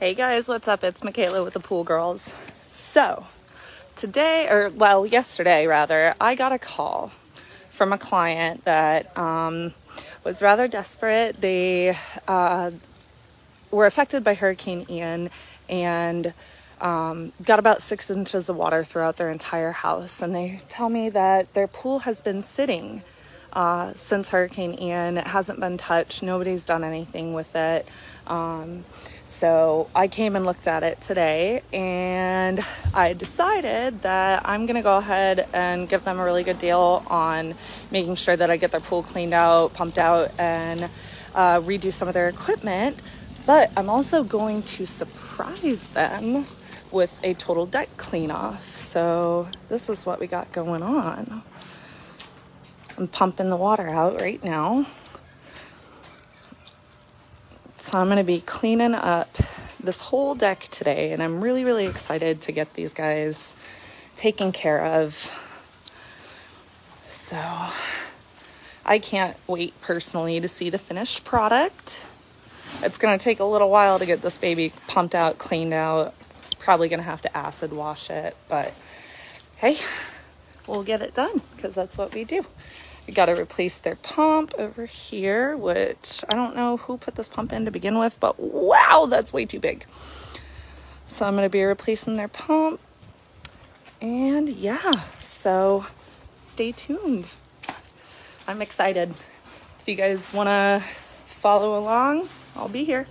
Hey guys, what's up? It's Michaela with the Pool Girls. So, today, or well, yesterday rather, I got a call from a client that um, was rather desperate. They uh, were affected by Hurricane Ian and um, got about six inches of water throughout their entire house. And they tell me that their pool has been sitting uh, since Hurricane Ian. It hasn't been touched, nobody's done anything with it. Um, so I came and looked at it today and I decided that I'm gonna go ahead and give them a really good deal on making sure that I get their pool cleaned out, pumped out, and uh, redo some of their equipment. But I'm also going to surprise them with a total deck clean off. So this is what we got going on. I'm pumping the water out right now. So I'm going to be cleaning up this whole deck today, and I'm really, really excited to get these guys taken care of. So I can't wait personally to see the finished product. It's going to take a little while to get this baby pumped out, cleaned out. Probably going to have to acid wash it, but hey, we'll get it done because that's what we do. We got to replace their pump over here, which I don't know who put this pump in to begin with, but wow, that's way too big. So I'm going to be replacing their pump. And yeah, so stay tuned. I'm excited. If you guys want to follow along, I'll be here.